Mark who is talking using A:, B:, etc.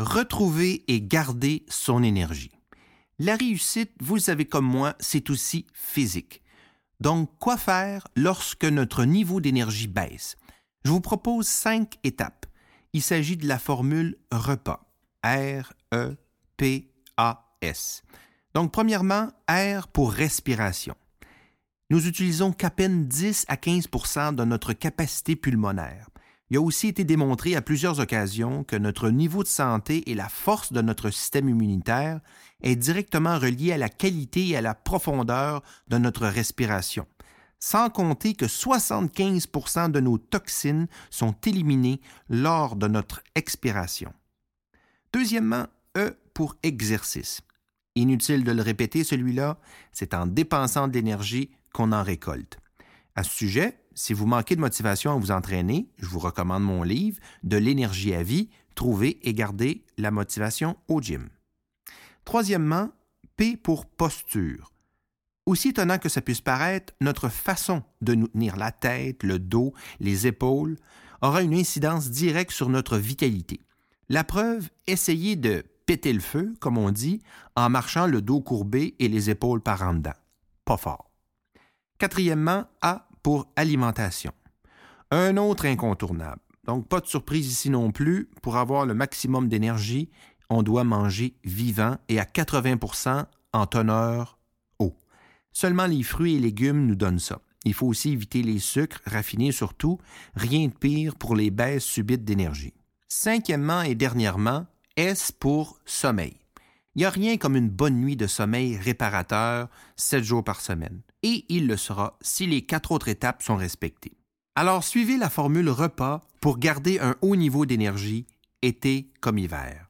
A: Retrouver et garder son énergie. La réussite, vous le savez comme moi, c'est aussi physique. Donc, quoi faire lorsque notre niveau d'énergie baisse? Je vous propose cinq étapes. Il s'agit de la formule repas. R-E-P-A-S. Donc, premièrement, R pour respiration. Nous utilisons qu'à peine 10 à 15% de notre capacité pulmonaire. Il a aussi été démontré à plusieurs occasions que notre niveau de santé et la force de notre système immunitaire est directement relié à la qualité et à la profondeur de notre respiration, sans compter que 75% de nos toxines sont éliminées lors de notre expiration. Deuxièmement, E pour exercice. Inutile de le répéter, celui-là, c'est en dépensant de l'énergie qu'on en récolte. À ce sujet, si vous manquez de motivation à vous entraîner, je vous recommande mon livre De l'énergie à vie, trouver et garder la motivation au gym. Troisièmement, P pour posture. Aussi étonnant que ça puisse paraître, notre façon de nous tenir la tête, le dos, les épaules aura une incidence directe sur notre vitalité. La preuve, essayez de péter le feu, comme on dit, en marchant le dos courbé et les épaules par en. Pas fort. Quatrièmement, A pour alimentation. Un autre incontournable. Donc, pas de surprise ici non plus. Pour avoir le maximum d'énergie, on doit manger vivant et à 80% en teneur eau. Seulement les fruits et légumes nous donnent ça. Il faut aussi éviter les sucres, raffinés surtout. Rien de pire pour les baisses subites d'énergie. Cinquièmement et dernièrement, S pour sommeil? Il n'y a rien comme une bonne nuit de sommeil réparateur sept jours par semaine. Et il le sera si les quatre autres étapes sont respectées. Alors suivez la formule repas pour garder un haut niveau d'énergie, été comme hiver.